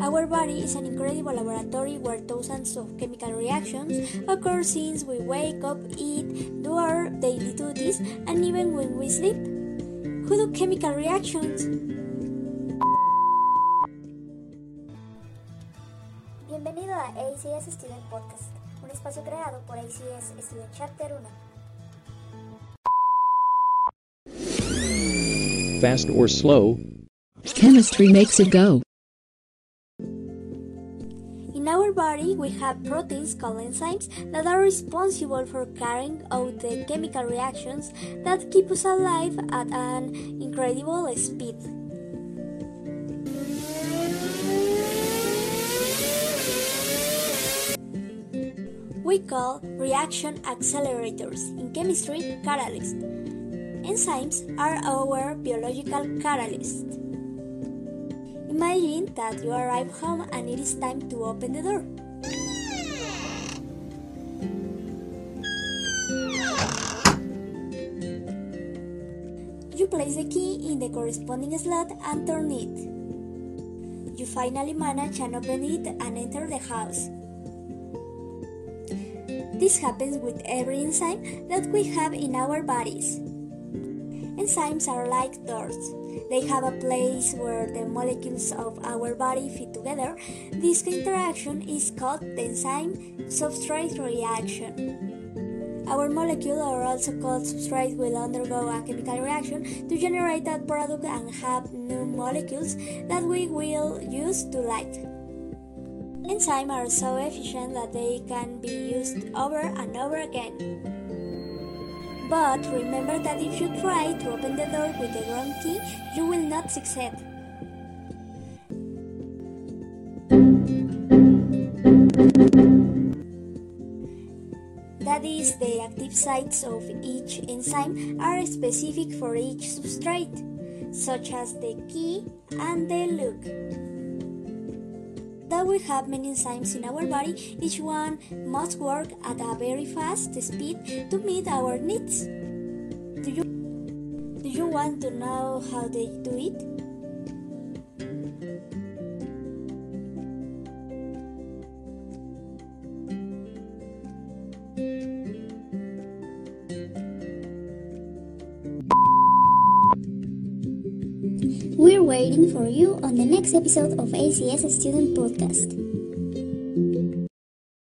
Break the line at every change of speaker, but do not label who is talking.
Our body is an incredible laboratory where thousands of chemical reactions occur since we wake up, eat, do our daily duties, and even when we sleep. Who do chemical reactions?
Bienvenido a ACS Student Podcast, un espacio creado por ACS Student Chapter
1. Fast or slow?
Chemistry makes it go.
In our body, we have proteins called enzymes that are responsible for carrying out the chemical reactions that keep us alive at an incredible speed. We call reaction accelerators, in chemistry, catalysts. Enzymes are our biological catalysts. Imagine that you arrive home and it is time to open the door. You place the key in the corresponding slot and turn it. You finally manage and open it and enter the house. This happens with every enzyme that we have in our bodies. Enzymes are like doors. They have a place where the molecules of our body fit together. This interaction is called the enzyme substrate reaction. Our molecule, or also called substrate, will undergo a chemical reaction to generate that product and have new molecules that we will use to light. Enzymes are so efficient that they can be used over and over again. But remember that if you try to open the door with the wrong key, you will not succeed. That is, the active sites of each enzyme are specific for each substrate, such as the key and the lock. We have many enzymes in our body, each one must work at a very fast speed to meet our needs. Do you, do you want to know how they do it?
We're waiting for you on the next episode of ACS Student Podcast.